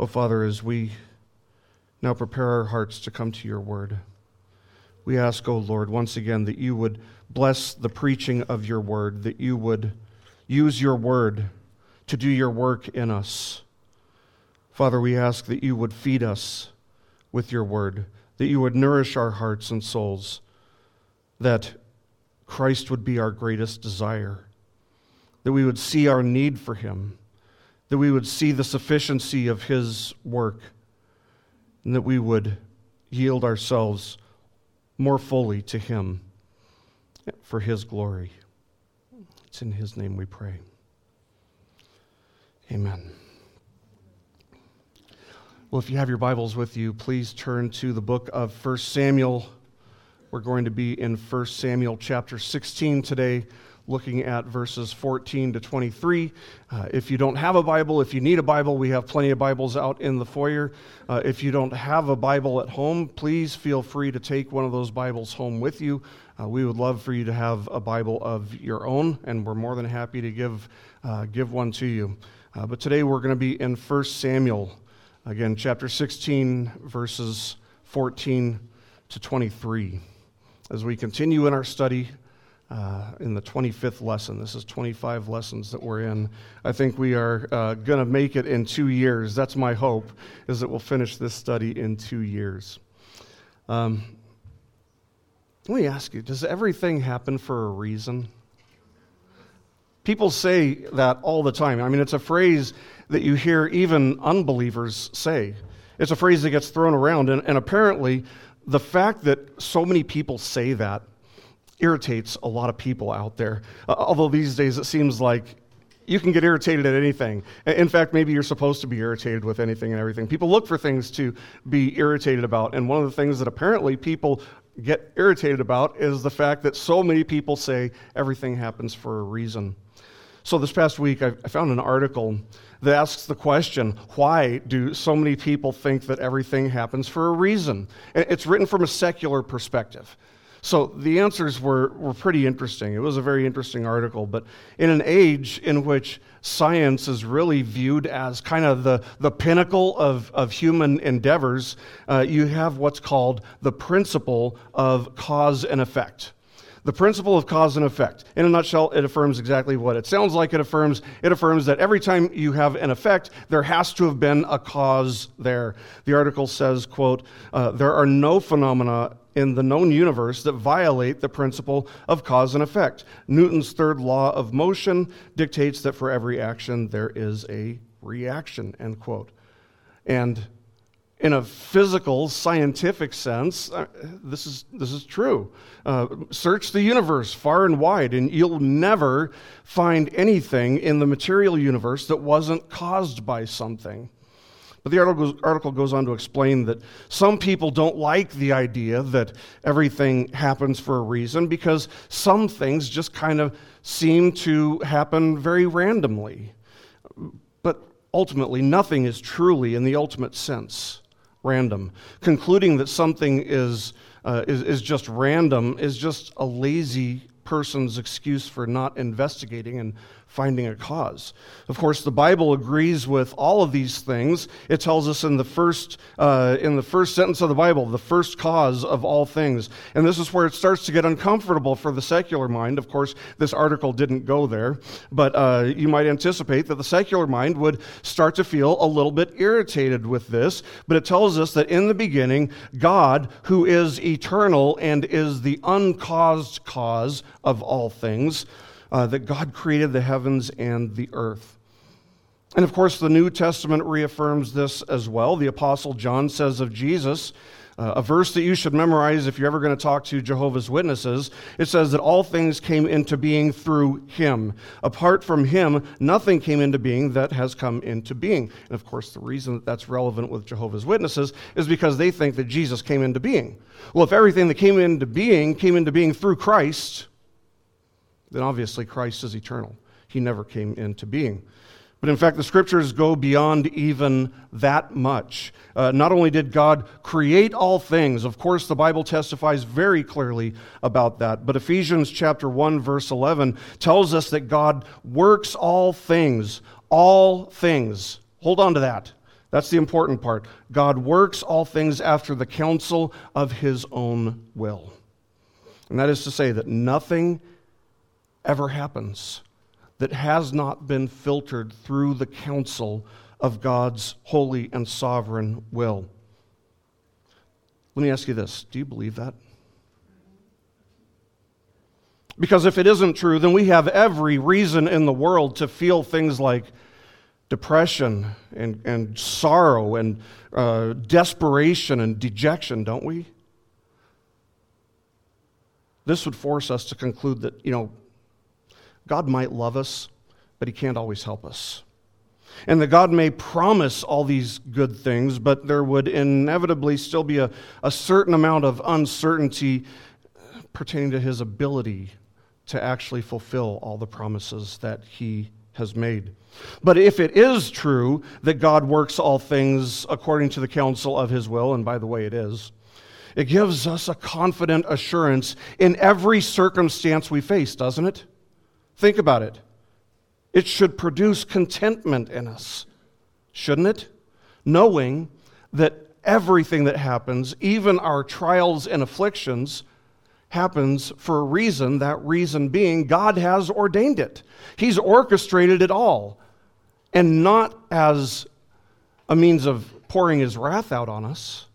Oh, Father, as we now prepare our hearts to come to your word, we ask, oh Lord, once again that you would bless the preaching of your word, that you would use your word to do your work in us. Father, we ask that you would feed us with your word, that you would nourish our hearts and souls, that Christ would be our greatest desire, that we would see our need for him that we would see the sufficiency of His work, and that we would yield ourselves more fully to Him for His glory. It's in His name we pray. Amen. Well, if you have your Bibles with you, please turn to the book of 1 Samuel. We're going to be in 1 Samuel chapter 16 today looking at verses 14 to 23. Uh, if you don't have a Bible, if you need a Bible, we have plenty of Bibles out in the foyer. Uh, if you don't have a Bible at home, please feel free to take one of those Bibles home with you. Uh, we would love for you to have a Bible of your own, and we're more than happy to give, uh, give one to you. Uh, but today we're going to be in 1 Samuel, again, chapter 16, verses 14 to 23. As we continue in our study uh, in the 25th lesson. This is 25 lessons that we're in. I think we are uh, going to make it in two years. That's my hope, is that we'll finish this study in two years. Um, let me ask you does everything happen for a reason? People say that all the time. I mean, it's a phrase that you hear even unbelievers say. It's a phrase that gets thrown around, and, and apparently, the fact that so many people say that irritates a lot of people out there. Uh, although these days it seems like you can get irritated at anything. In fact, maybe you're supposed to be irritated with anything and everything. People look for things to be irritated about. And one of the things that apparently people get irritated about is the fact that so many people say everything happens for a reason. So this past week, I found an article that asks the question why do so many people think that everything happens for a reason? It's written from a secular perspective. So the answers were, were pretty interesting. It was a very interesting article. But in an age in which science is really viewed as kind of the, the pinnacle of, of human endeavors, uh, you have what's called the principle of cause and effect. The principle of cause and effect. In a nutshell, it affirms exactly what it sounds like it affirms. It affirms that every time you have an effect, there has to have been a cause there. The article says, quote, uh, there are no phenomena in the known universe that violate the principle of cause and effect. Newton's third law of motion dictates that for every action there is a reaction, end quote. And in a physical, scientific sense, uh, this is, this is true. Uh, search the universe far and wide, and you'll never find anything in the material universe that wasn't caused by something. But the article, article goes on to explain that some people don't like the idea that everything happens for a reason because some things just kind of seem to happen very randomly. But ultimately, nothing is truly, in the ultimate sense, random. Concluding that something is, uh, is, is just random is just a lazy person's excuse for not investigating and finding a cause. Of course, the Bible agrees with all of these things. It tells us in the first uh, in the first sentence of the Bible, the first cause of all things, and this is where it starts to get uncomfortable for the secular mind. Of course, this article didn't go there, but uh, you might anticipate that the secular mind would start to feel a little bit irritated with this. But it tells us that in the beginning, God, who is eternal and is the uncaused cause of all things uh, that God created the heavens and the earth. And of course, the New Testament reaffirms this as well. The Apostle John says of Jesus, uh, a verse that you should memorize if you're ever going to talk to Jehovah's Witnesses. It says that all things came into being through him. Apart from him, nothing came into being that has come into being. And of course, the reason that that's relevant with Jehovah's Witnesses is because they think that Jesus came into being. Well, if everything that came into being came into being through Christ, then obviously Christ is eternal. He never came into being. But in fact, the scriptures go beyond even that much. Uh, not only did God create all things, of course, the Bible testifies very clearly about that, but Ephesians chapter 1, verse 11 tells us that God works all things, all things. Hold on to that. That's the important part. God works all things after the counsel of his own will. And that is to say that nothing ever happens that has not been filtered through the counsel of God's holy and sovereign will. Let me ask you this do you believe that? Because if it isn't true, then we have every reason in the world to feel things like depression and, and sorrow and uh, desperation and dejection, don't we? This would force us to conclude that, you know, God might love us, but He can't always help us. And that God may promise all these good things, but there would inevitably still be a, a certain amount of uncertainty pertaining to His ability to actually fulfill all the promises that He has made. But if it is true that God works all things according to the counsel of his will, and by the way, it is, it gives us a confident assurance in every circumstance we face, doesn't it? Think about it. It should produce contentment in us, shouldn't it? Knowing that everything that happens, even our trials and afflictions, happens for a reason, that reason being God has ordained it. He's orchestrated it all, and not as a means of pouring his wrath out on us,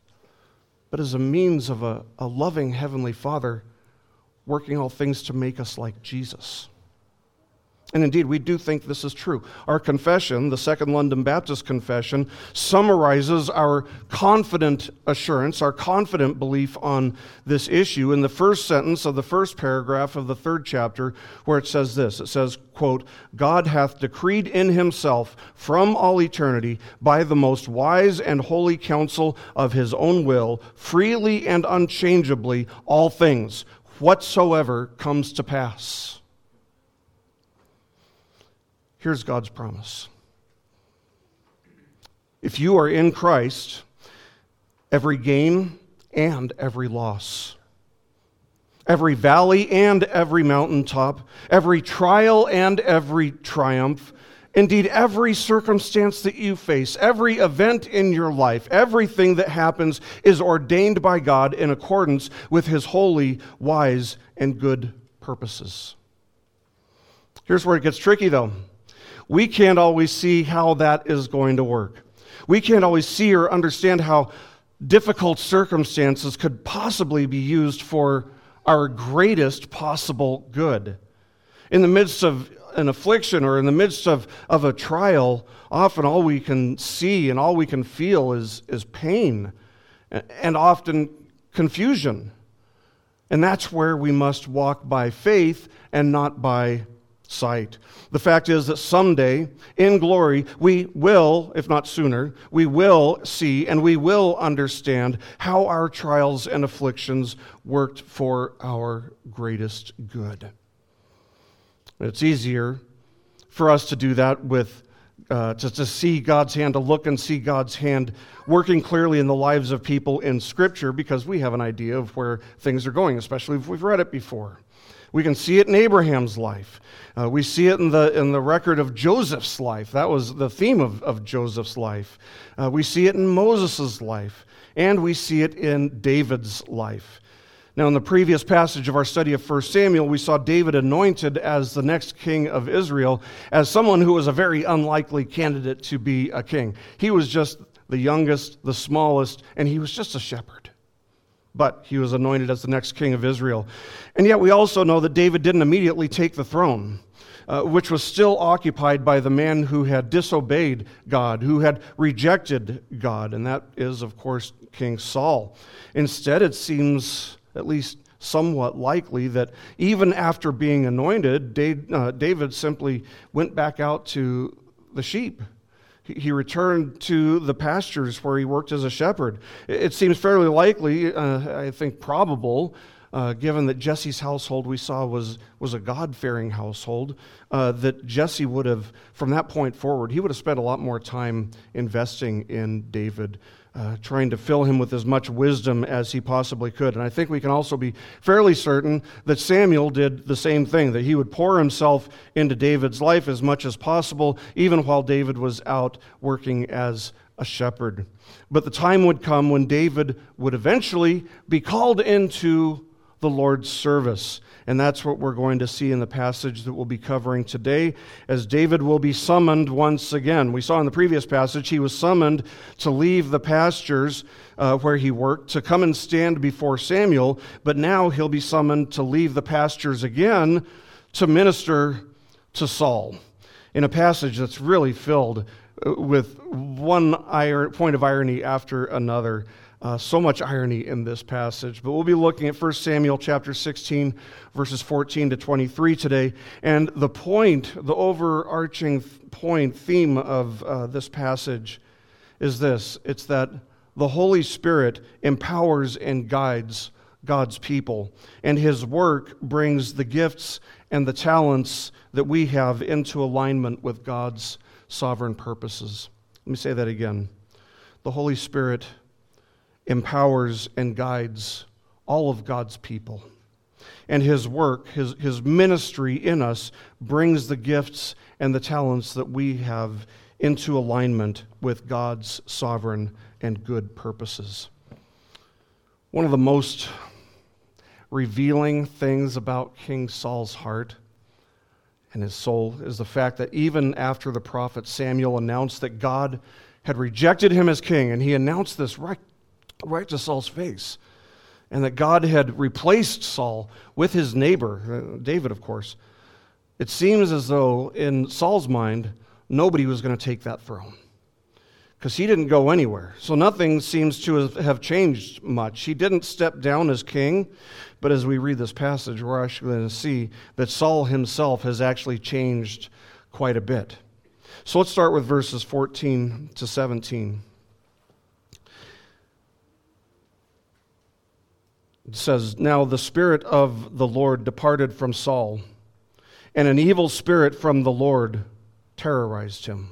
but as a means of a, a loving Heavenly Father working all things to make us like Jesus. And indeed, we do think this is true. Our confession, the Second London Baptist Confession, summarizes our confident assurance, our confident belief on this issue in the first sentence of the first paragraph of the third chapter, where it says this It says, quote, God hath decreed in himself from all eternity by the most wise and holy counsel of his own will, freely and unchangeably, all things, whatsoever comes to pass. Here's God's promise. If you are in Christ, every gain and every loss, every valley and every mountaintop, every trial and every triumph, indeed, every circumstance that you face, every event in your life, everything that happens is ordained by God in accordance with his holy, wise, and good purposes. Here's where it gets tricky, though we can't always see how that is going to work. We can't always see or understand how difficult circumstances could possibly be used for our greatest possible good. In the midst of an affliction or in the midst of, of a trial, often all we can see and all we can feel is, is pain and often confusion. And that's where we must walk by faith and not by sight. The fact is that someday, in glory, we will, if not sooner, we will see and we will understand how our trials and afflictions worked for our greatest good. It's easier for us to do that with. Uh, to, to see God's hand, to look and see God's hand working clearly in the lives of people in Scripture because we have an idea of where things are going, especially if we've read it before. We can see it in Abraham's life. Uh, we see it in the, in the record of Joseph's life. That was the theme of, of Joseph's life. Uh, we see it in Moses' life. And we see it in David's life. Now, in the previous passage of our study of 1 Samuel, we saw David anointed as the next king of Israel, as someone who was a very unlikely candidate to be a king. He was just the youngest, the smallest, and he was just a shepherd but he was anointed as the next king of Israel. And yet we also know that David didn't immediately take the throne. Uh, which was still occupied by the man who had disobeyed God, who had rejected God, and that is, of course, King Saul. Instead, it seems at least somewhat likely that even after being anointed, uh, David simply went back out to the sheep he returned to the pastures where he worked as a shepherd. It seems fairly likely, uh, I think probable, uh, given that Jesse's household we saw was, was a God fearing household, uh, that Jesse would have, from that point forward, he would have spent a lot more time investing in David uh, trying to fill him with as much wisdom as he possibly could. And I think we can also be fairly certain that Samuel did the same thing, that he would pour himself into David's life as much as possible, even while David was out working as a shepherd. But the time would come when David would eventually be called into the Lord's service. And that's what we're going to see in the passage that we'll be covering today, as David will be summoned once again. We saw in the previous passage he was summoned to leave the pastures uh, where he worked to come and stand before Samuel, but now he'll be summoned to leave the pastures again to minister to Saul in a passage that's really filled uh, with one point of irony after another. Uh, so much irony in this passage. But we'll be looking at 1 Samuel chapter 16, verses 14 to 23 today. And the point, the overarching point, theme of uh, this passage is this it's that the Holy Spirit empowers and guides God's people, and His work brings the gifts and the talents that we have into alignment with God's sovereign purposes. Let me say that again. The Holy Spirit empowers and guides all of God's people. And his work, his, his ministry in us, brings the gifts and the talents that we have into alignment with God's sovereign and good purposes. One of the most revealing things about King Saul's heart and his soul is the fact that even after the prophet Samuel announced that God had rejected him as king, and he announced this right right to Saul's face. And that God had replaced Saul with his neighbor, uh, David, of course. It seems as though in Saul's mind, nobody was going to take that throne because he didn't go anywhere. So nothing seems to have changed much. He didn't step down as king, but as we read this passage, we're actually going to see that Saul himself has actually changed quite a bit. So let's start with verses 14 to 17. It says, Now the Spirit of the Lord departed from Saul, and an evil spirit from the Lord terrorized him.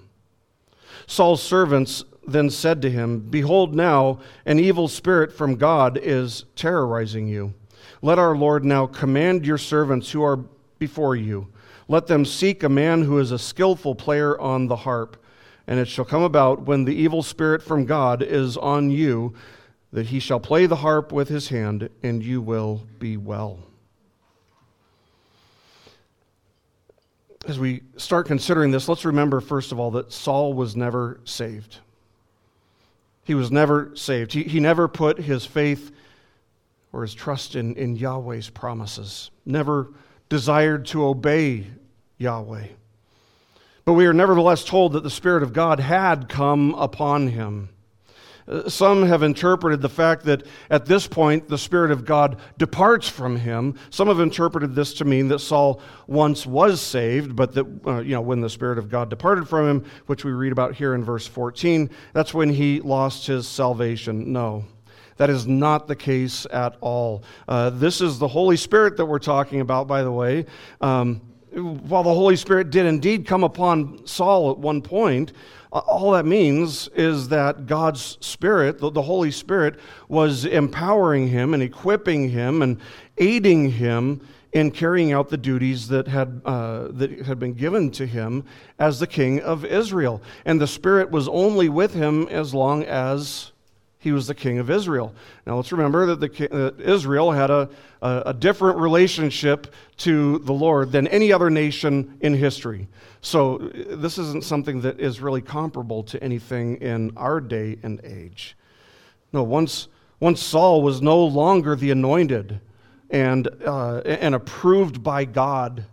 Saul's servants then said to him, Behold, now an evil spirit from God is terrorizing you. Let our Lord now command your servants who are before you. Let them seek a man who is a skillful player on the harp. And it shall come about when the evil spirit from God is on you that he shall play the harp with his hand, and you will be well. As we start considering this, let's remember, first of all, that Saul was never saved. He was never saved. He, he never put his faith or his trust in, in Yahweh's promises, never desired to obey Yahweh. But we are nevertheless told that the Spirit of God had come upon him. Some have interpreted the fact that at this point the Spirit of God departs from him. Some have interpreted this to mean that Saul once was saved, but that, uh, you know, when the Spirit of God departed from him, which we read about here in verse 14, that's when he lost his salvation. No. That is not the case at all. Uh, this is the Holy Spirit that we're talking about, by the way. Um, while the Holy Spirit did indeed come upon Saul at one point, all that means is that God's Spirit, the Holy Spirit, was empowering him and equipping him and aiding him in carrying out the duties that had, uh, that had been given to him as the king of Israel. And the Spirit was only with him as long as he was the king of Israel. Now let's remember that the, uh, Israel had a, a, a, different relationship to the Lord than any other nation in history. So this isn't something that is really comparable to anything in our day and age. No, once, once Saul was no longer the anointed and, uh, and approved by God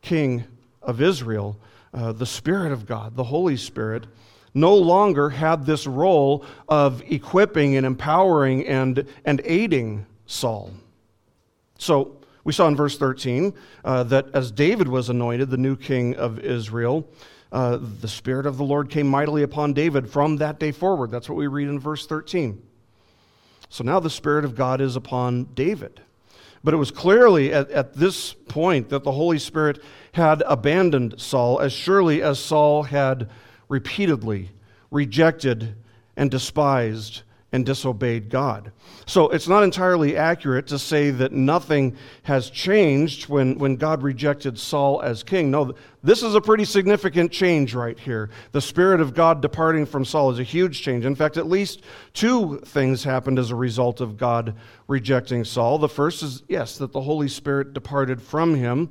king of Israel, uh, the Spirit of God, the Holy Spirit, no longer had this role of equipping and empowering and, and aiding Saul. So we saw in verse 13 uh, that as David was anointed, the new king of Israel, uh, the Spirit of the Lord came mightily upon David from that day forward. That's what we read in verse 13. So now the Spirit of God is upon David. But it was clearly at, at this point that the Holy Spirit had abandoned Saul, as surely as Saul had repeatedly rejected and despised and disobeyed God. So it's not entirely accurate to say that nothing has changed when, when God rejected Saul as king. No, this is a pretty significant change right here. The Spirit of God departing from Saul is a huge change. In fact, at least two things happened as a result of God rejecting Saul. The first is, yes, that the Holy Spirit departed from him,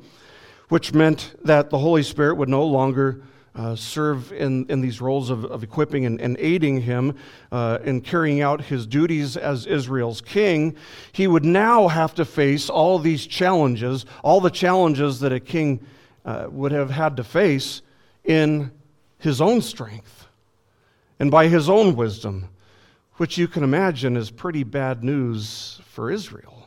which meant that the Holy Spirit would no longer uh, serve in, in these roles of, of equipping and, and aiding him uh, in carrying out his duties as Israel's king, he would now have to face all these challenges, all the challenges that a king uh, would have had to face in his own strength and by his own wisdom, which you can imagine is pretty bad news for Israel.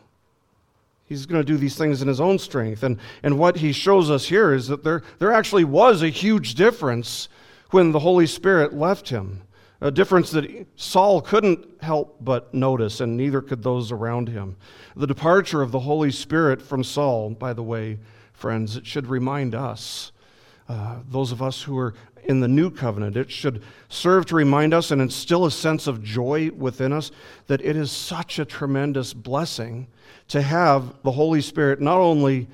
He's going to do these things in his own strength. And, and what he shows us here is that there, there actually was a huge difference when the Holy Spirit left him. A difference that Saul couldn't help but notice, and neither could those around him. The departure of the Holy Spirit from Saul, by the way, friends, it should remind us, uh, those of us who are in the new covenant, it should serve to remind us and instill a sense of joy within us that it is such a tremendous blessing to have the Holy Spirit not only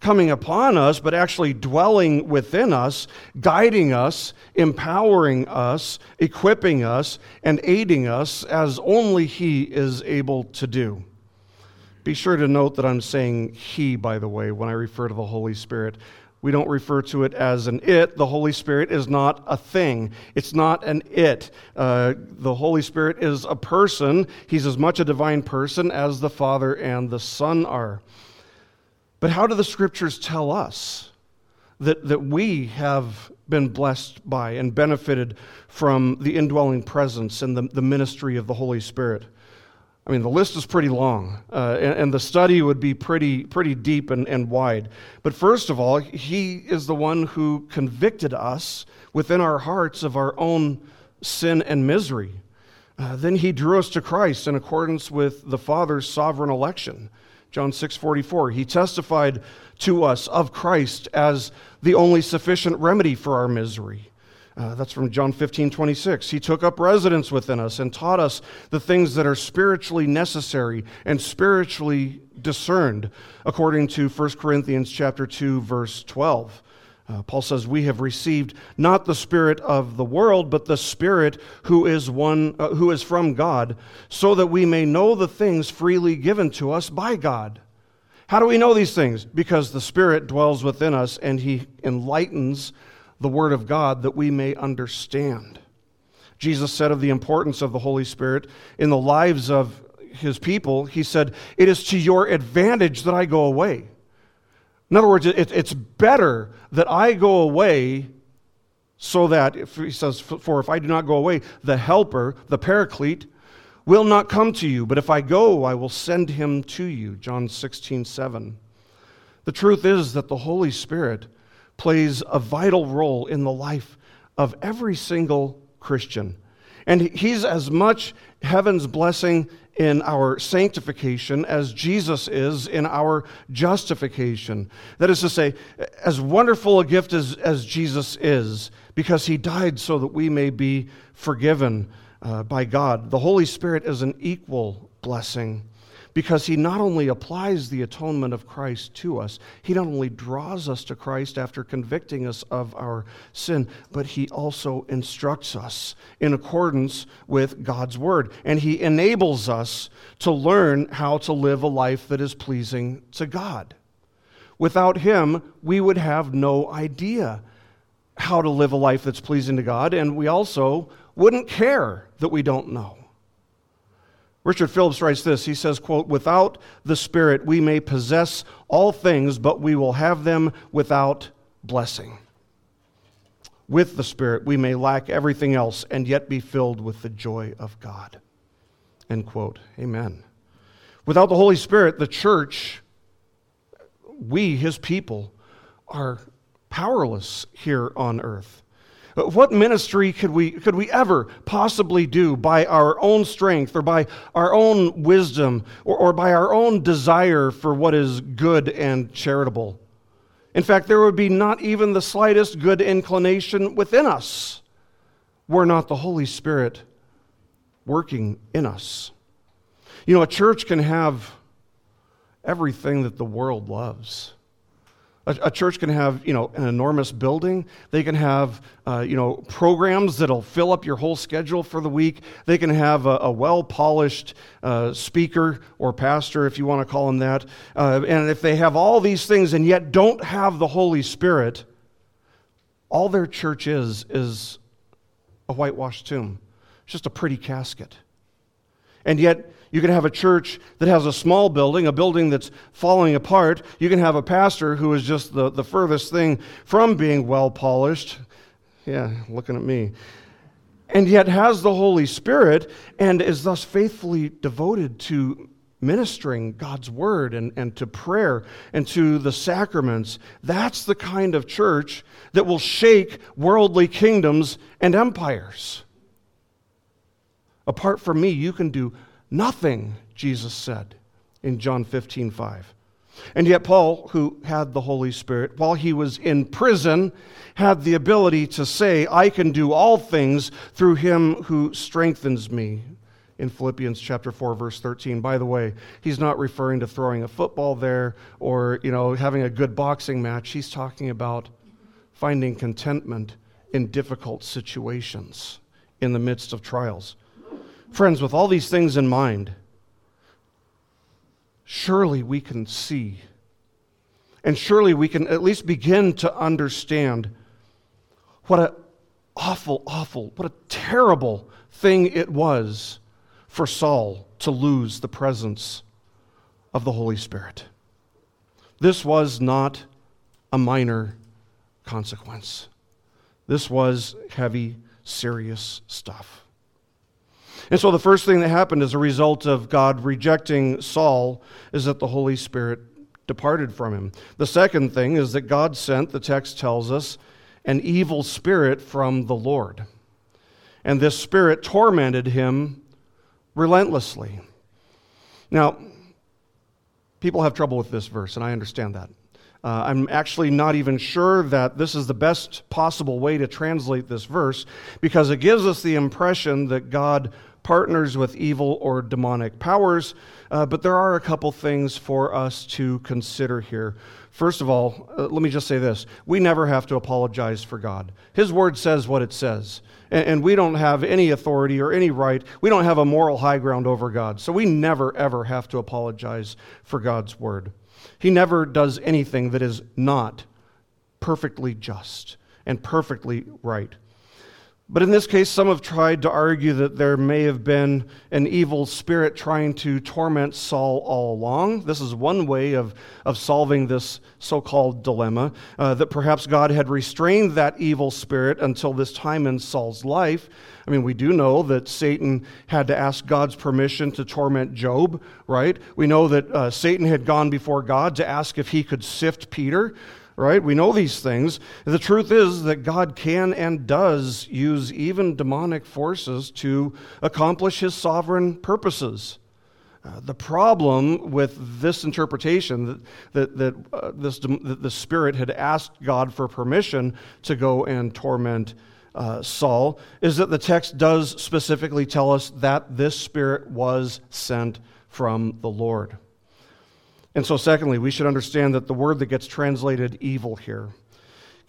coming upon us, but actually dwelling within us, guiding us, empowering us, equipping us, and aiding us as only He is able to do. Be sure to note that I'm saying He, by the way, when I refer to the Holy Spirit. We don't refer to it as an it. The Holy Spirit is not a thing, it's not an it. Uh, the Holy Spirit is a person. He's as much a divine person as the Father and the Son are. But how do the scriptures tell us that, that we have been blessed by and benefited from the indwelling presence and the, the ministry of the Holy Spirit? I mean, the list is pretty long, uh, and, and, the study would be pretty, pretty deep and, and wide. But first of all, he is the one who convicted us within our hearts of our own sin and misery. Uh, then he drew us to Christ in accordance with the Father's sovereign election. John 6:44. He testified to us of Christ as the only sufficient remedy for our misery. Uh, that's from John 15, 26. He took up residence within us and taught us the things that are spiritually necessary and spiritually discerned, according to 1 Corinthians chapter 2, verse 12. Uh, Paul says, We have received not the Spirit of the world, but the Spirit who is, one, uh, who is from God, so that we may know the things freely given to us by God. How do we know these things? Because the Spirit dwells within us and He enlightens the Word of God that we may understand. Jesus said of the importance of the Holy Spirit in the lives of his people, he said, It is to your advantage that I go away. In other words, it, it's better that I go away so that, if he says, For if I do not go away, the helper, the paraclete, will not come to you, but if I go, I will send him to you. John 16, 7. The truth is that the Holy Spirit plays a vital role in the life of every single Christian. And he's as much heaven's blessing in our sanctification as Jesus is in our justification. That is to say, as wonderful a gift as, as Jesus is, because he died so that we may be forgiven uh, by God, the Holy Spirit is an equal blessing because he not only applies the atonement of Christ to us, he not only draws us to Christ after convicting us of our sin, but he also instructs us in accordance with God's word. And he enables us to learn how to live a life that is pleasing to God. Without him, we would have no idea how to live a life that's pleasing to God, and we also wouldn't care that we don't know. Richard Phillips writes this. He says, quote, "Without the Spirit we may possess all things, but we will have them without blessing. With the Spirit we may lack everything else and yet be filled with the joy of God." End quote. Amen. Without the Holy Spirit, the church, we, his people, are powerless here on earth. Uh, what ministry could we, could we ever possibly do by our own strength or by our own wisdom or, or by our own desire for what is good and charitable? In fact, there would be not even the slightest good inclination within us were not the Holy Spirit working in us. You know, a church can have everything that the world loves. A, a, church can have, you know, an enormous building. They can have, uh, you know, programs that'll fill up your whole schedule for the week. They can have a, a well-polished uh, speaker or pastor, if you want to call him that. Uh, and if they have all these things and yet don't have the Holy Spirit, all their church is is a whitewashed tomb. It's just a pretty casket. And yet, you can have a church that has a small building, a building that's falling apart. You can have a pastor who is just the, the furthest thing from being well polished. Yeah, looking at me. And yet has the Holy Spirit and is thus faithfully devoted to ministering God's word and, and to prayer and to the sacraments. That's the kind of church that will shake worldly kingdoms and empires. Apart from me, you can do Nothing, Jesus said in John 15, 5. And yet, Paul, who had the Holy Spirit, while he was in prison, had the ability to say, I can do all things through him who strengthens me. In Philippians chapter 4, verse 13. By the way, he's not referring to throwing a football there or, you know, having a good boxing match. He's talking about finding contentment in difficult situations in the midst of trials. Friends, with all these things in mind, surely we can see, and surely we can at least begin to understand what an awful, awful, what a terrible thing it was for Saul to lose the presence of the Holy Spirit. This was not a minor consequence. This was heavy, serious stuff. And so the first thing that happened as a result of God rejecting Saul is that the Holy Spirit departed from him. The second thing is that God sent, the text tells us, an evil spirit from the Lord. And this spirit tormented him relentlessly. Now, people have trouble with this verse, and I understand that. Uh, I'm actually not even sure that this is the best possible way to translate this verse because it gives us the impression that God partners with evil or demonic powers, uh, but there are a couple things for us to consider here. First of all, uh, let me just say this we never have to apologize for God. His word says what it says, and, and we don't have any authority or any right. We don't have a moral high ground over God, so we never, ever have to apologize for God's word. He never does anything that is not perfectly just and perfectly right. But in this case, some have tried to argue that there may have been an evil spirit trying to torment Saul all along. This is one way of, of solving this so called dilemma uh, that perhaps God had restrained that evil spirit until this time in Saul's life. I mean, we do know that Satan had to ask God's permission to torment Job, right? We know that uh, Satan had gone before God to ask if he could sift Peter right? We know these things. The truth is that God can and does use even demonic forces to accomplish his sovereign purposes. Uh, the problem with this interpretation that, that, that uh, this, that the Spirit had asked God for permission to go and torment uh, Saul is that the text does specifically tell us that this Spirit was sent from the Lord. And so, secondly, we should understand that the word that gets translated evil here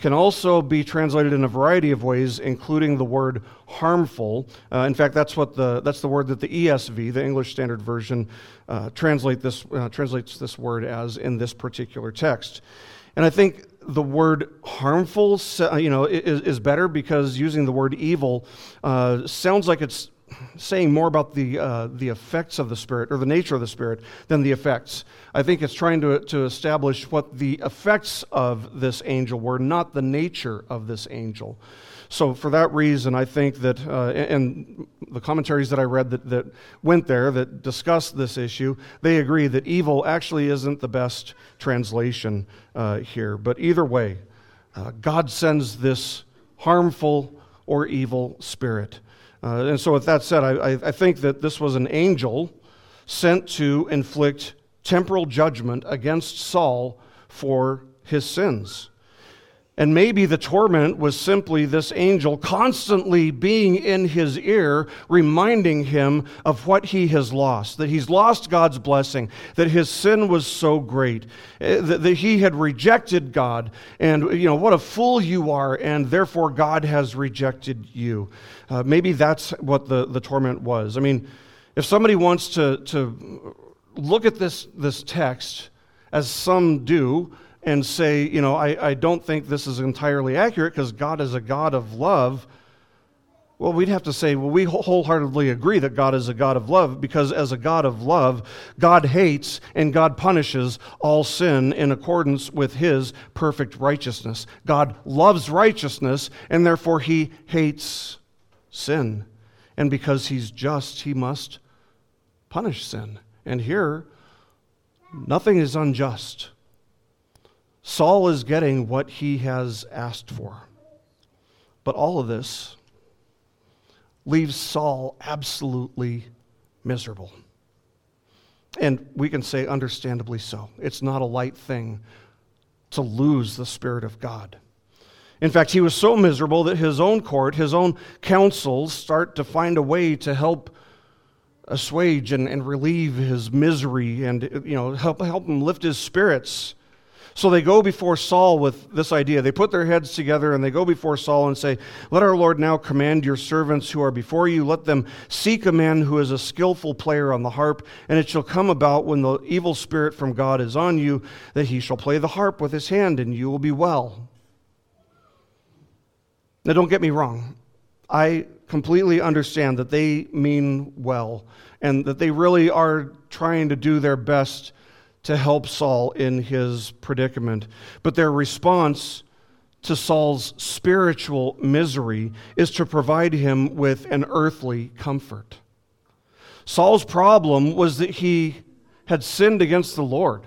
can also be translated in a variety of ways, including the word harmful. Uh, in fact, that's, what the, that's the word that the ESV, the English Standard Version, uh, translate this, uh, translates this word as in this particular text. And I think the word harmful you know, is, is better because using the word evil uh, sounds like it's saying more about the, uh, the effects of the Spirit or the nature of the Spirit than the effects. I think it's trying to, to establish what the effects of this angel were, not the nature of this angel. So, for that reason, I think that, uh, and the commentaries that I read that, that went there that discussed this issue, they agree that evil actually isn't the best translation uh, here. But either way, uh, God sends this harmful or evil spirit. Uh, and so, with that said, I, I think that this was an angel sent to inflict temporal judgment against Saul for his sins. And maybe the torment was simply this angel constantly being in his ear, reminding him of what he has lost, that he's lost God's blessing, that his sin was so great, eh, that, he had rejected God, and, you know, what a fool you are, and therefore God has rejected you. Uh, maybe that's what the, the torment was. I mean, if somebody wants to, to look at this, this text, as some do, and say, you know, I, I don't think this is entirely accurate because God is a God of love, well, we'd have to say, well, we wholeheartedly agree that God is a God of love because, as a God of love, God hates and God punishes all sin in accordance with His perfect righteousness. God loves righteousness and therefore He hates sin. And because He's just, He must punish sin. And here, nothing is unjust. Saul is getting what he has asked for. But all of this leaves Saul absolutely miserable. And we can say, understandably so. It's not a light thing to lose the Spirit of God. In fact, he was so miserable that his own court, his own councils start to find a way to help assuage and, and relieve his misery and you know help, help him lift his spirits. So they go before Saul with this idea. They put their heads together and they go before Saul and say, Let our Lord now command your servants who are before you. Let them seek a man who is a skillful player on the harp. And it shall come about when the evil spirit from God is on you that he shall play the harp with his hand and you will be well. Now, don't get me wrong. I completely understand that they mean well and that they really are trying to do their best to help Saul in his predicament. But their response to Saul's spiritual misery is to provide him with an earthly comfort. Saul's problem was that he had sinned against the Lord.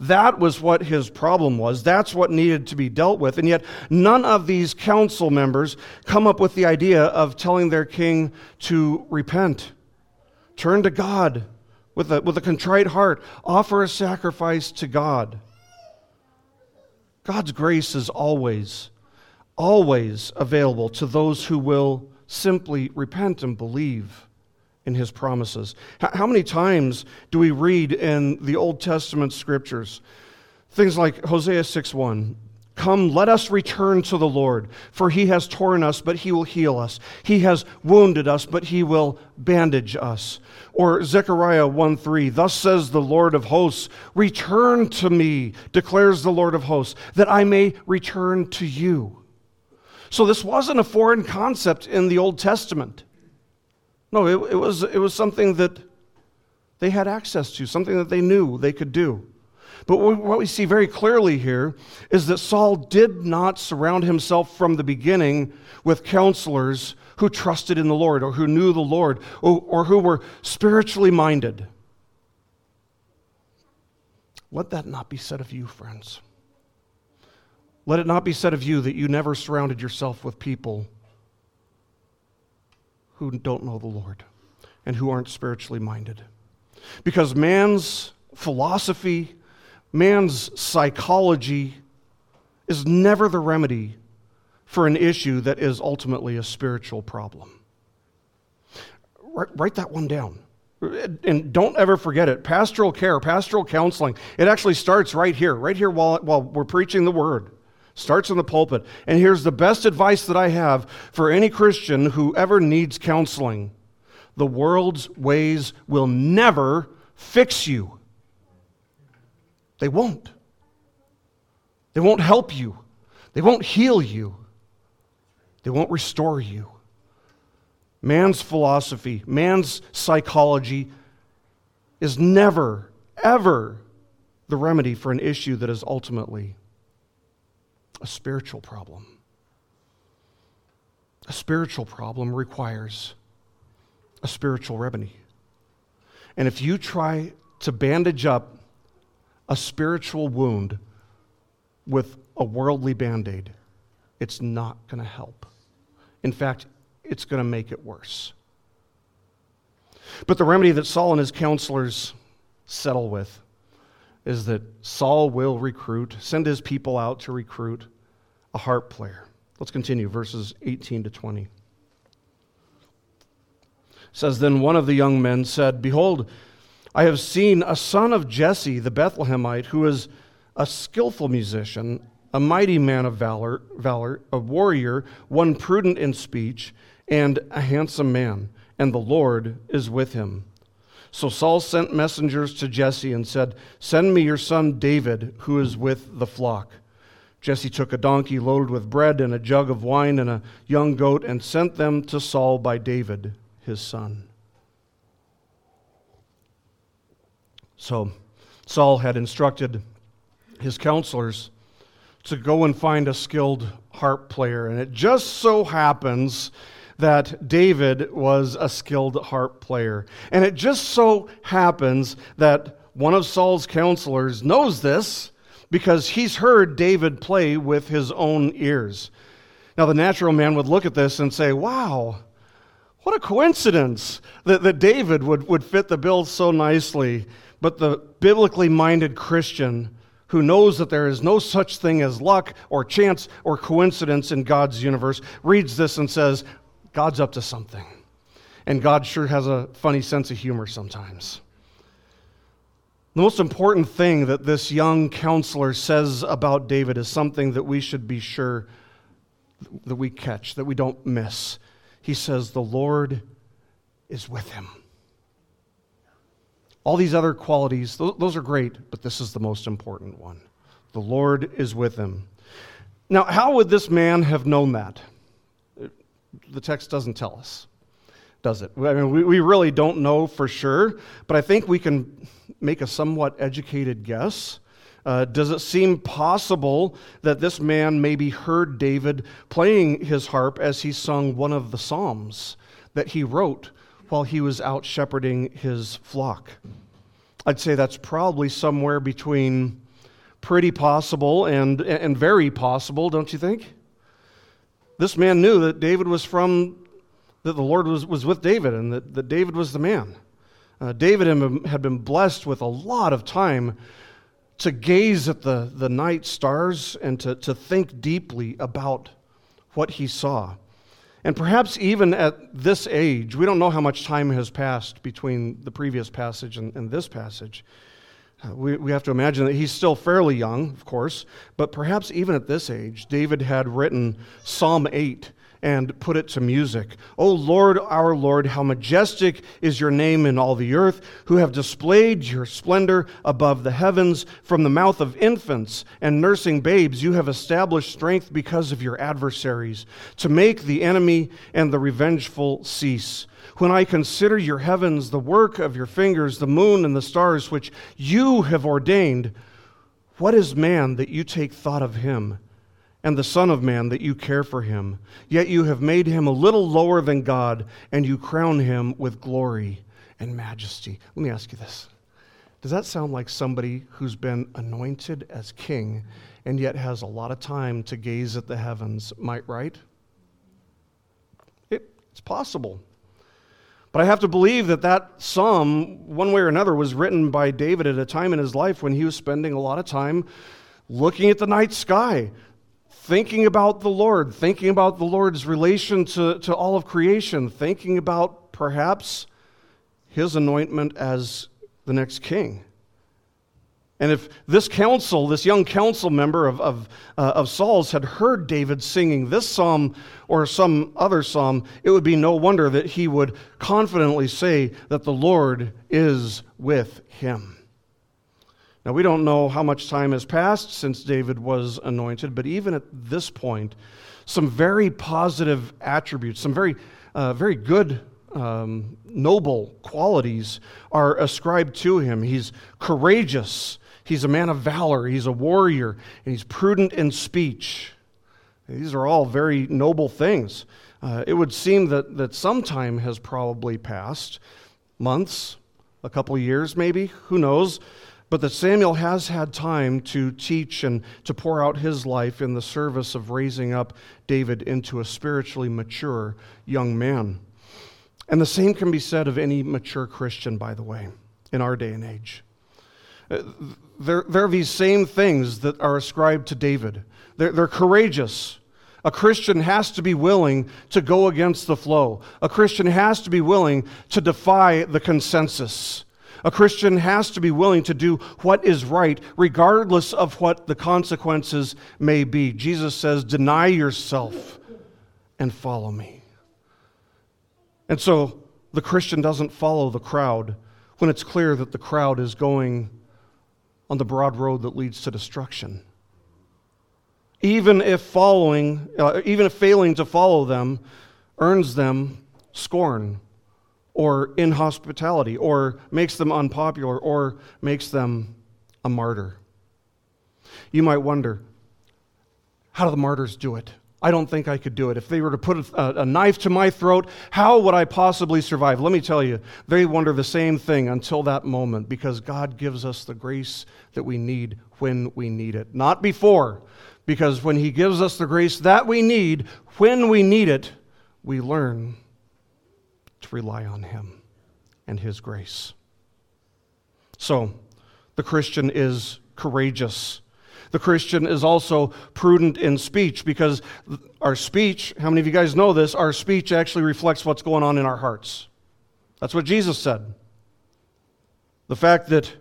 That was what his problem was. That's what needed to be dealt with. And yet, none of these council members come up with the idea of telling their king to repent, turn to God, with a, with a contrite heart, offer a sacrifice to God. God's grace is always, always available to those who will simply repent and believe in his promises. How many times do we read in the Old Testament scriptures things like Hosea 6 1? Come, let us return to the Lord, for he has torn us, but he will heal us. He has wounded us, but he will bandage us. Or Zechariah 1 3, thus says the Lord of hosts, Return to me, declares the Lord of hosts, that I may return to you. So this wasn't a foreign concept in the Old Testament. No, it, it, was, it was something that they had access to, something that they knew they could do. But what we see very clearly here is that Saul did not surround himself from the beginning with counselors who trusted in the Lord or who knew the Lord or, or who were spiritually minded. Let that not be said of you, friends. Let it not be said of you that you never surrounded yourself with people who don't know the Lord and who aren't spiritually minded. Because man's philosophy, man's psychology is never the remedy for an issue that is ultimately a spiritual problem. Write, write that one down. And don't ever forget it. Pastoral care, pastoral counseling, it actually starts right here, right here while, while we're preaching the word. Starts in the pulpit. And here's the best advice that I have for any Christian who ever needs counseling the world's ways will never fix you. They won't. They won't help you. They won't heal you. They won't restore you. Man's philosophy, man's psychology is never, ever the remedy for an issue that is ultimately a spiritual problem. A spiritual problem requires a spiritual remedy. And if you try to bandage up a spiritual wound with a worldly band aid, it's not going to help. In fact, it's going to make it worse. But the remedy that Saul and his counselors settle with is that Saul will recruit, send his people out to recruit a harp player. Let's continue, verses 18 to 20. It says, Then one of the young men said, Behold, I have seen a son of Jesse the Bethlehemite, who is a skillful musician, a mighty man of valor, valor, a warrior, one prudent in speech, and a handsome man, and the Lord is with him. So Saul sent messengers to Jesse and said, Send me your son David, who is with the flock. Jesse took a donkey loaded with bread and a jug of wine and a young goat and sent them to Saul by David, his son. So Saul had instructed his counselors to go and find a skilled harp player, and it just so happens that David was a skilled harp player. And it just so happens that one of Saul's counselors knows this because he's heard David play with his own ears. Now, the natural man would look at this and say, Wow, what a coincidence that, that David would, would fit the bill so nicely. But the biblically minded Christian who knows that there is no such thing as luck or chance or coincidence in God's universe reads this and says, God's up to something. And God sure has a funny sense of humor sometimes. The most important thing that this young counselor says about David is something that we should be sure that we catch, that we don't miss. He says, The Lord is with him. All these other qualities, those are great, but this is the most important one. The Lord is with him. Now, how would this man have known that? The text doesn't tell us, does it? I mean, we, we really don't know for sure, but I think we can make a somewhat educated guess. Uh, does it seem possible that this man maybe heard David playing his harp as he sung one of the Psalms that he wrote while he was out shepherding his flock? I'd say that's probably somewhere between pretty possible and, and very possible, don't you think? This man knew that David was from, that the Lord was, was with David and that, that David was the man. Uh, David had been blessed with a lot of time to gaze at the, the night stars and to, to think deeply about what he saw. And perhaps even at this age, we don't know how much time has passed between the previous passage and, and this passage. Uh, we, we have to imagine that he's still fairly young, of course, but perhaps even at this age, David had written Psalm 8 and put it to music. O Lord, our Lord, how majestic is your name in all the earth, who have displayed your splendor above the heavens. From the mouth of infants and nursing babes, you have established strength because of your adversaries, to make the enemy and the revengeful cease. When I consider your heavens, the work of your fingers, the moon and the stars, which you have ordained, what is man that you take thought of him, and the Son of Man that you care for him? Yet you have made him a little lower than God, and you crown him with glory and majesty. Let me ask you this Does that sound like somebody who's been anointed as king and yet has a lot of time to gaze at the heavens might write? It, it's possible. But I have to believe that that psalm, one way or another, was written by David at a time in his life when he was spending a lot of time looking at the night sky, thinking about the Lord, thinking about the Lord's relation to, to all of creation, thinking about perhaps his anointment as the next king. And if this council, this young council member of, of, uh, of Saul's, had heard David singing this psalm or some other psalm, it would be no wonder that he would confidently say that the Lord is with him. Now, we don't know how much time has passed since David was anointed, but even at this point, some very positive attributes, some very, uh, very good um, noble qualities are ascribed to him. He's courageous, He's a man of valor, he's a warrior, and he's prudent in speech. These are all very noble things. Uh, it would seem that, that some time has probably passed months, a couple years maybe, who knows? But that Samuel has had time to teach and to pour out his life in the service of raising up David into a spiritually mature young man. And the same can be said of any mature Christian, by the way, in our day and age. Uh, they're, they're these same things that are ascribed to David. They're, they're courageous. A Christian has to be willing to go against the flow. A Christian has to be willing to defy the consensus. A Christian has to be willing to do what is right, regardless of what the consequences may be. Jesus says, Deny yourself and follow me. And so the Christian doesn't follow the crowd when it's clear that the crowd is going on the broad road that leads to destruction. Even if following, uh, even if failing to follow them earns them scorn or inhospitality or makes them unpopular or makes them a martyr. You might wonder, how do the martyrs do it? I don't think I could do it. If they were to put a, a, knife to my throat, how would I possibly survive? Let me tell you, they wonder the same thing until that moment because God gives us the grace that we need when we need it. Not before, because when He gives us the grace that we need, when we need it, we learn to rely on Him and His grace. So, the Christian is courageous the Christian is also prudent in speech because our speech, how many of you guys know this? Our speech actually reflects what's going on in our hearts. That's what Jesus said. The fact that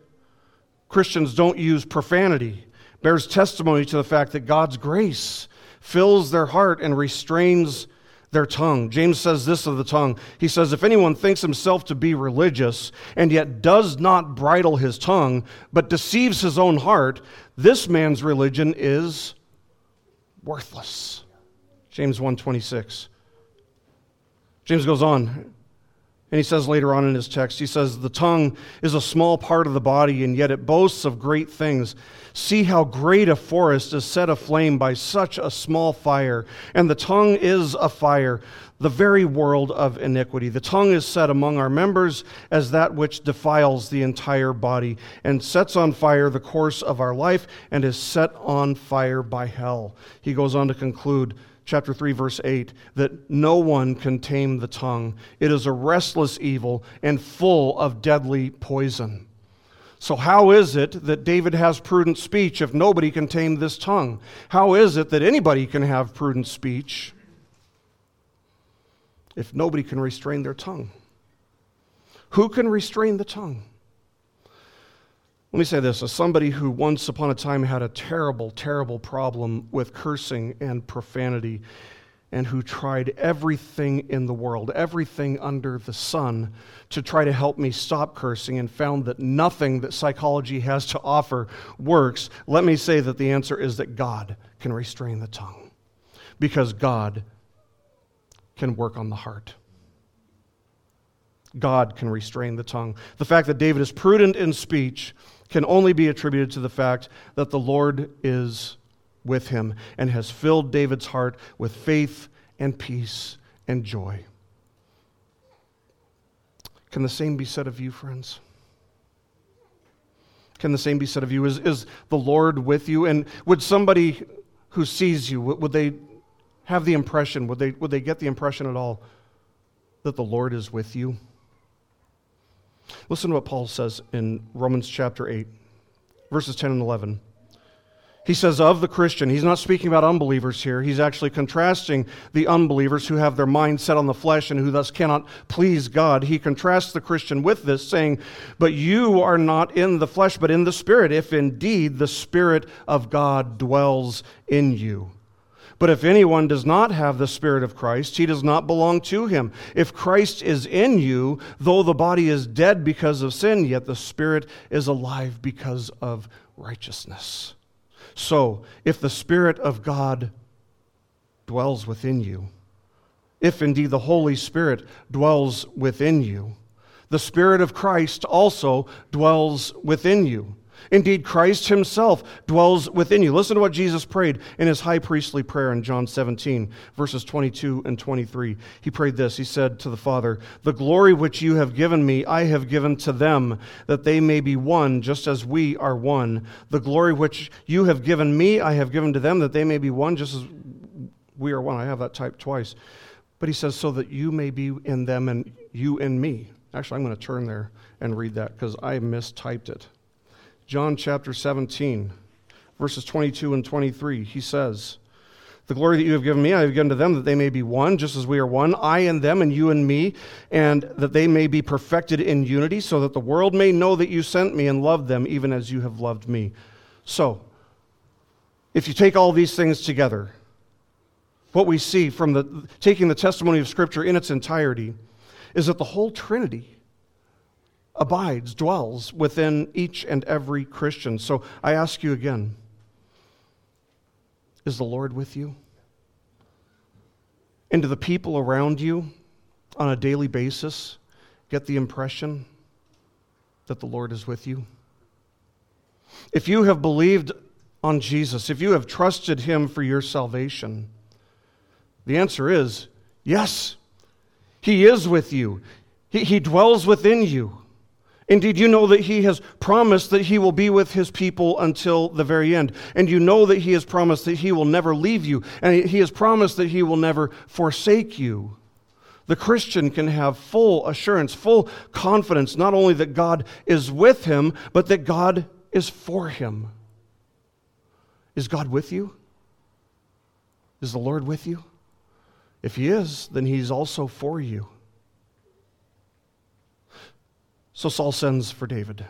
Christians don't use profanity bears testimony to the fact that God's grace fills their heart and restrains their tongue. James says this of the tongue. He says, If anyone thinks himself to be religious and yet does not bridle his tongue, but deceives his own heart, this man's religion is worthless. James 1:26. James goes on and he says later on in his text, he says, The tongue is a small part of the body, and yet it boasts of great things. See how great a forest is set aflame by such a small fire. And the tongue is a fire, the very world of iniquity. The tongue is set among our members as that which defiles the entire body, and sets on fire the course of our life, and is set on fire by hell. He goes on to conclude chapter 3 verse 8 that no one can tame the tongue. It is a restless evil and full of deadly poison. So how is it that david has prudent speech if nobody can tame this tongue? How is it that anybody can have prudent speech if nobody can restrain their tongue? Who can restrain the tongue let me say this as somebody who once upon a time had a terrible, terrible problem with cursing and profanity, and who tried everything in the world, everything under the sun, to try to help me stop cursing, and found that nothing that psychology has to offer works, let me say that the answer is that God can restrain the tongue. Because God can work on the heart. God can restrain the tongue. The fact that David is prudent in speech can only be attributed to the fact that the Lord is with him and has filled David's heart with faith and peace and joy. Can the same be said of you, friends? Can the same be said of you? Is, is the Lord with you? And would somebody who sees you, would they have the impression, would they, would they get the impression at all that the Lord is with you? Listen to what Paul says in Romans chapter 8, verses 10 and 11. He says, of the Christian, he's not speaking about unbelievers here. He's actually contrasting the unbelievers who have their mind set on the flesh and who thus cannot please God. He contrasts the Christian with this, saying, But you are not in the flesh, but in the Spirit, if indeed the Spirit of God dwells in you. But if anyone does not have the Spirit of Christ, he does not belong to him. If Christ is in you, though the body is dead because of sin, yet the Spirit is alive because of righteousness. So, if the Spirit of God dwells within you, if indeed the Holy Spirit dwells within you, the Spirit of Christ also dwells within you. Indeed, Christ himself dwells within you. Listen to what Jesus prayed in his high priestly prayer in John 17, verses 22 and 23. He prayed this He said to the Father, The glory which you have given me, I have given to them, that they may be one, just as we are one. The glory which you have given me, I have given to them, that they may be one, just as we are one. I have that typed twice. But he says, So that you may be in them and you in me. Actually, I'm going to turn there and read that because I mistyped it. John chapter 17, verses 22 and 23. He says, The glory that you have given me, I have given to them, that they may be one, just as we are one, I and them, and you and me, and that they may be perfected in unity, so that the world may know that you sent me and loved them, even as you have loved me. So, if you take all these things together, what we see from the, taking the testimony of Scripture in its entirety is that the whole Trinity abides, dwells within each and every Christian. So I ask you again is the Lord with you? And do the people around you on a daily basis get the impression that the Lord is with you? If you have believed on Jesus, if you have trusted Him for your salvation, the answer is yes. He is with you, He, he dwells within you. Indeed, you know that He has promised that He will be with His people until the very end. And you know that He has promised that He will never leave you. And He has promised that He will never forsake you. The Christian can have full assurance, full confidence, not only that God is with him, but that God is for him. Is God with you? Is the Lord with you? If He is, then He's also for you. So Saul sends for David.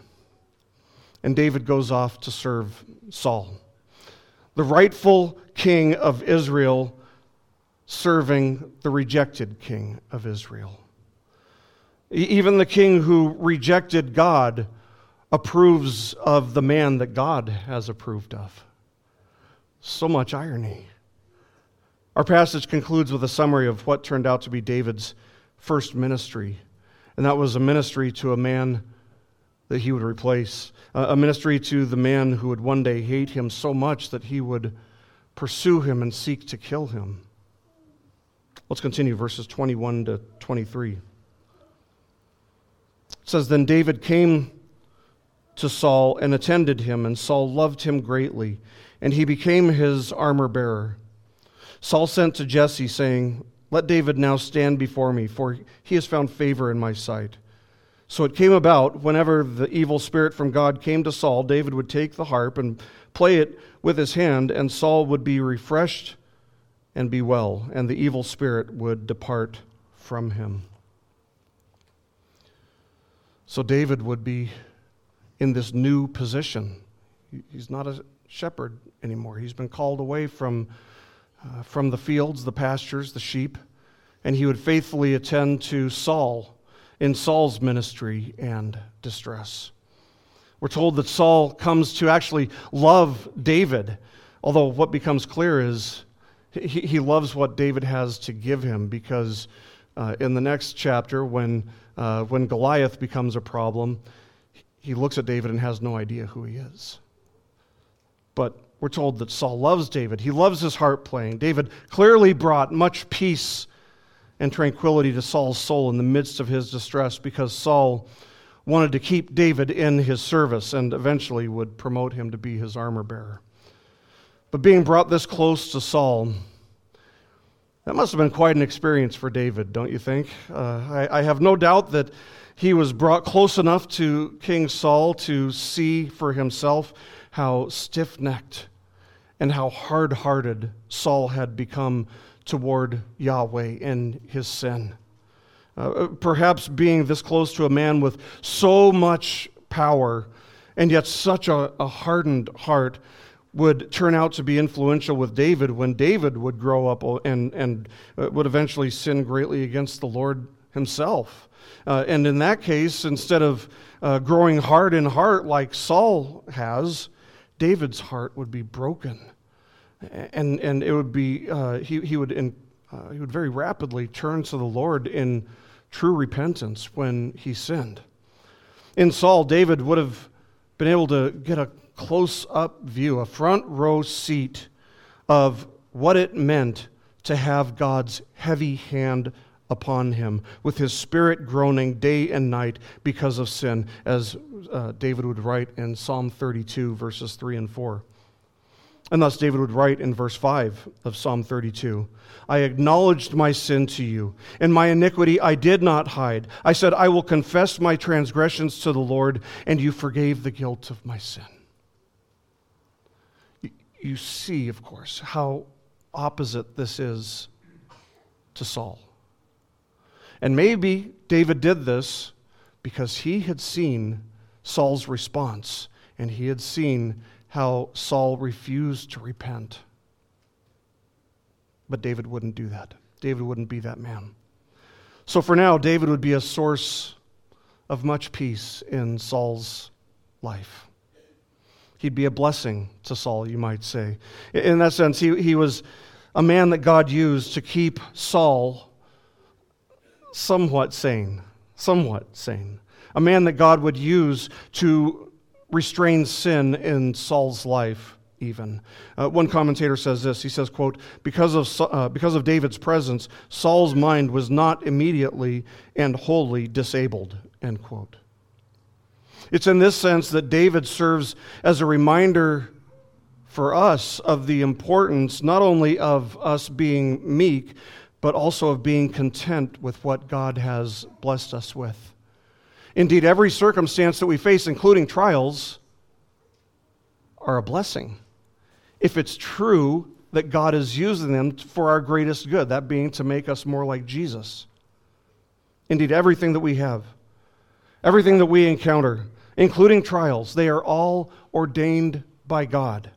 And David goes off to serve Saul, the rightful king of Israel, serving the rejected king of Israel. Even the king who rejected God approves of the man that God has approved of. So much irony. Our passage concludes with a summary of what turned out to be David's first ministry and that was a ministry to a man that he would replace, a ministry to the man who would one day hate him so much that he would pursue him and seek to kill him. Let's continue verses 21 to 23. It says, Then David came to Saul and attended him, and Saul loved him greatly, and he became his armor bearer. Saul sent to Jesse, saying, let David now stand before me, for he has found favor in my sight. So it came about, whenever the evil spirit from God came to Saul, David would take the harp and play it with his hand, and Saul would be refreshed and be well, and the evil spirit would depart from him. So David would be in this new position. He's not a shepherd anymore. He's been called away from uh, from the fields, the pastures, the sheep, and he would faithfully attend to Saul in Saul's ministry and distress. We're told that Saul comes to actually love David, although what becomes clear is he, he loves what David has to give him because uh, in the next chapter, when, uh, when Goliath becomes a problem, he looks at David and has no idea who he is. But we're told that Saul loves David. He loves his harp playing. David clearly brought much peace and tranquility to Saul's soul in the midst of his distress because Saul wanted to keep David in his service and eventually would promote him to be his armor bearer. But being brought this close to Saul, that must have been quite an experience for David, don't you think? Uh, I, I have no doubt that he was brought close enough to King Saul to see for himself how stiff necked and how hard hearted Saul had become toward Yahweh in his sin. Uh, perhaps being this close to a man with so much power and yet such a, a hardened heart would turn out to be influential with David when David would grow up and, and uh, would eventually sin greatly against the Lord himself. Uh, and in that case, instead of uh, growing hard in heart like Saul has, David's heart would be broken. And, and it would be, uh, he, he, would in, uh, he would very rapidly turn to the Lord in true repentance when he sinned. In Saul, David would have been able to get a close up view, a front row seat of what it meant to have God's heavy hand upon him, with his spirit groaning day and night because of sin, as uh, David would write in Psalm 32, verses 3 and 4. And thus David would write in verse 5 of Psalm 32 I acknowledged my sin to you, and my iniquity I did not hide. I said, I will confess my transgressions to the Lord, and you forgave the guilt of my sin. You see, of course, how opposite this is to Saul. And maybe David did this because he had seen Saul's response and he had seen how Saul refused to repent. But David wouldn't do that. David wouldn't be that man. So for now, David would be a source of much peace in Saul's life. He'd be a blessing to Saul, you might say. In that sense, he, he was a man that God used to keep Saul somewhat sane. Somewhat sane. A man that God would use to restrain sin in Saul's life even. Uh, one commentator says this. He says, quote, because of, uh, because of David's presence, Saul's mind was not immediately and wholly disabled, end quote. It's in this sense that David serves as a reminder for us of the importance not only of us being meek, but also of being content with what God has blessed us with. Indeed, every circumstance that we face, including trials, are a blessing. If it's true that God is using them for our greatest good, that being to make us more like Jesus. Indeed, everything that we have, everything that we encounter, including trials, they are all ordained by God.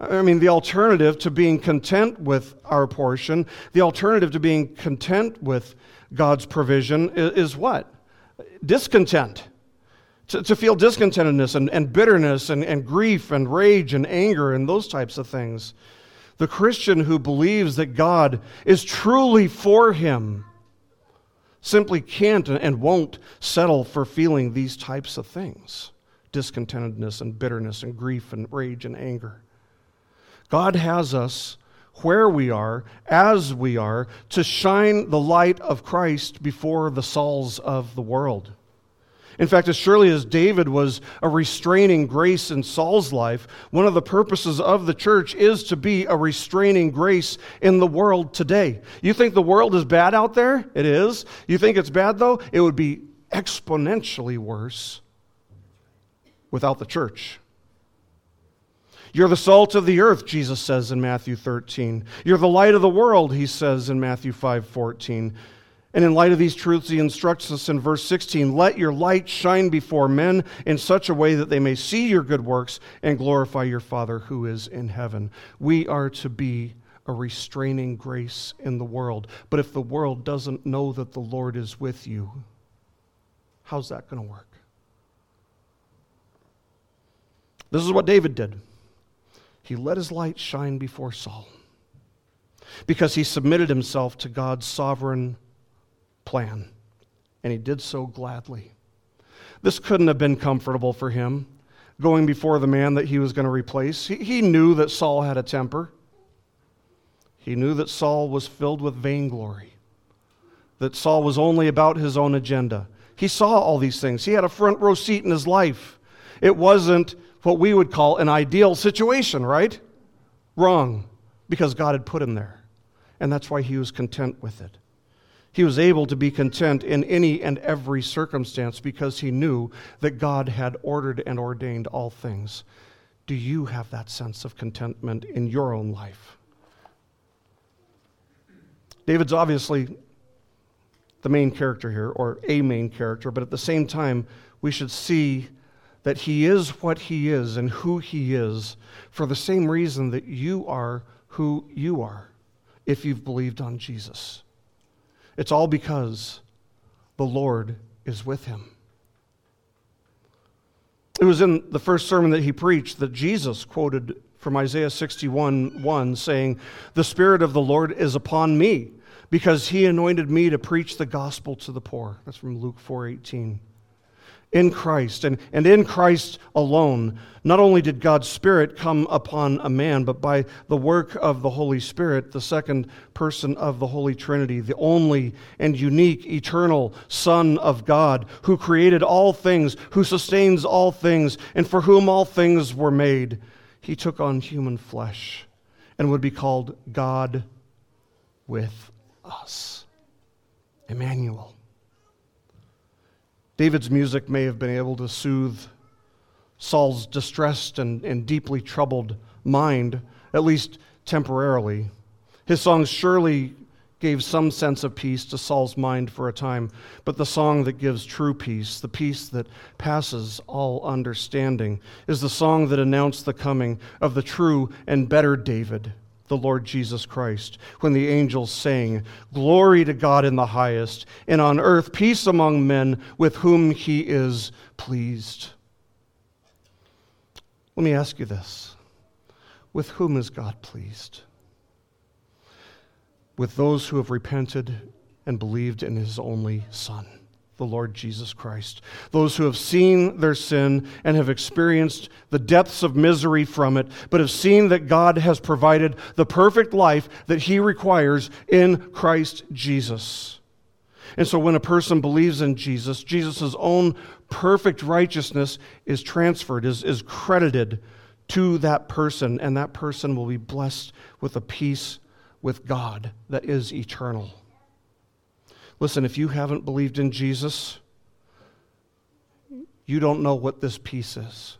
I mean, the alternative to being content with our portion, the alternative to being content with God's provision is, what? discontent, to, to feel discontentedness and, and bitterness and, and grief and rage and anger and those types of things. The Christian who believes that God is truly for him simply can't and won't settle for feeling these types of things discontentedness and bitterness and grief and rage and anger. God has us where we are, as we are, to shine the light of Christ before the Sauls of the world. In fact, as surely as David was a restraining grace in Saul's life, one of the purposes of the church is to be a restraining grace in the world today. You think the world is bad out there? It is. You think it's bad, though? It would be exponentially worse without the church. You're the salt of the earth, Jesus says in Matthew 13. You're the light of the world, he says in Matthew 5 14. And in light of these truths, he instructs us in verse 16 Let your light shine before men in such a way that they may see your good works and glorify your Father who is in heaven. We are to be a restraining grace in the world. But if the world doesn't know that the Lord is with you, how's that going to work? This is what David did. He let his light shine before Saul because he submitted himself to God's sovereign plan, and he did so gladly. This couldn't have been comfortable for him, going before the man that he was going to replace. He, he knew that Saul had a temper. He knew that Saul was filled with vainglory, that Saul was only about his own agenda. He saw all these things. He had a front row seat in his life. It wasn't what we would call an ideal situation, right? Wrong, because God had put him there. And that's why he was content with it. He was able to be content in any and every circumstance because he knew that God had ordered and ordained all things. Do you have that sense of contentment in your own life? David's obviously the main character here, or a main character, but at the same time, we should see that he is what he is and who he is for the same reason that you are who you are if you've believed on Jesus. It's all because the Lord is with him. It was in the first sermon that he preached that Jesus quoted from Isaiah 61 1, saying, The Spirit of the Lord is upon me, because he anointed me to preach the gospel to the poor. That's from Luke 4 18 in Christ and, and in Christ alone, not only did God's Spirit come upon a man, but by the work of the Holy Spirit, the second person of the Holy Trinity, the only and unique eternal Son of God, who created all things, who sustains all things, and for whom all things were made. he took on human flesh and would be called God with us. Emmanuel. David's music may have been able to soothe Saul's distressed and, and deeply troubled mind, at least temporarily. His songs surely gave some sense of peace to Saul's mind for a time, but the song that gives true peace, the peace that passes all understanding, is the song that announced the coming of the true and better David, the Lord Jesus Christ, when the angels sang, Glory to God in the highest, and on earth peace among men with whom he is pleased. Let me ask you this with whom is God pleased? With those who have repented and believed in his only Son, the Lord Jesus Christ. Those who have seen their sin and have experienced the depths of misery from it, but have seen that God has provided the perfect life that he requires in Christ Jesus. And so when a person believes in Jesus, Jesus' own perfect righteousness is transferred, is, is credited to that person, and that person will be blessed with a peace with God that is eternal. Listen, if you haven't believed in Jesus, you don't know what this peace is.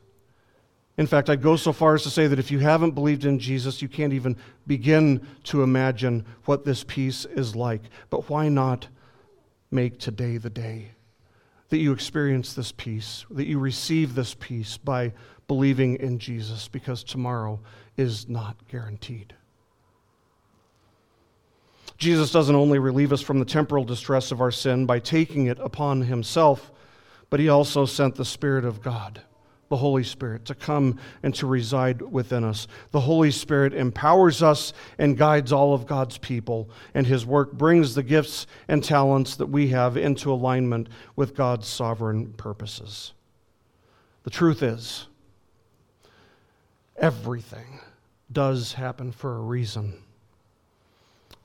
In fact, I'd go so far as to say that if you haven't believed in Jesus, you can't even begin to imagine what this peace is like. But why not make today the day that you experience this peace, that you receive this peace by believing in Jesus because tomorrow is not guaranteed. Jesus doesn't only relieve us from the temporal distress of our sin by taking it upon himself, but he also sent the Spirit of God, the Holy Spirit, to come and to reside within us. The Holy Spirit empowers us and guides all of God's people, and his work brings the gifts and talents that we have into alignment with God's sovereign purposes. The truth is, everything does happen for a reason.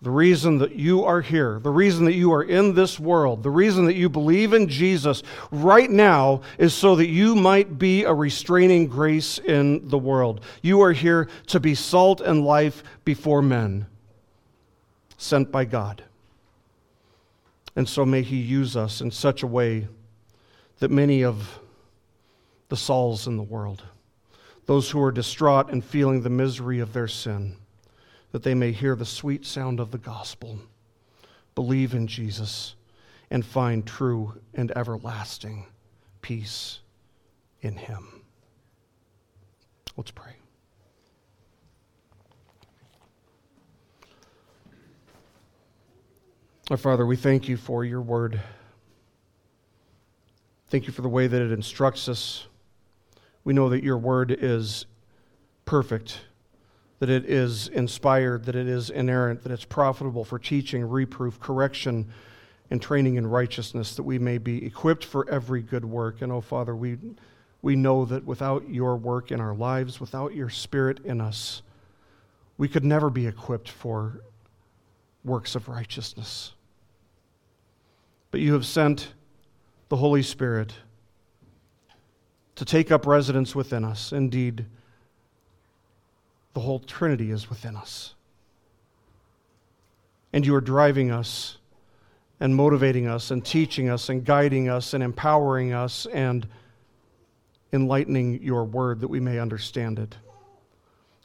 The reason that you are here, the reason that you are in this world, the reason that you believe in Jesus right now is so that you might be a restraining grace in the world. You are here to be salt and life before men, sent by God. And so may He use us in such a way that many of the Sauls in the world those who are distraught and feeling the misery of their sin, that they may hear the sweet sound of the gospel, believe in Jesus, and find true and everlasting peace in Him. Let's pray. Our Father, we thank you for your word. Thank you for the way that it instructs us we know that your word is perfect, that it is inspired, that it is inerrant, that it's profitable for teaching, reproof, correction, and training in righteousness, that we may be equipped for every good work. And oh, Father, we, we know that without your work in our lives, without your spirit in us, we could never be equipped for works of righteousness. But you have sent the Holy Spirit to take up residence within us. Indeed, the whole Trinity is within us. And you are driving us and motivating us and teaching us and guiding us and empowering us and enlightening your word that we may understand it.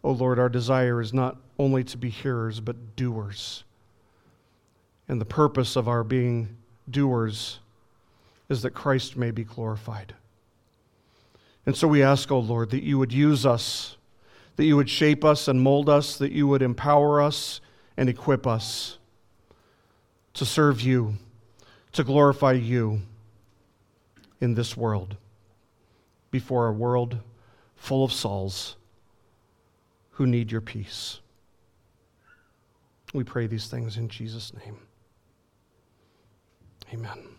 O oh Lord, our desire is not only to be hearers, but doers. And the purpose of our being doers is that Christ may be glorified. And so we ask, O oh Lord, that you would use us, that you would shape us and mold us, that you would empower us and equip us to serve you, to glorify you in this world, before a world full of Sauls who need your peace. We pray these things in Jesus' name. Amen.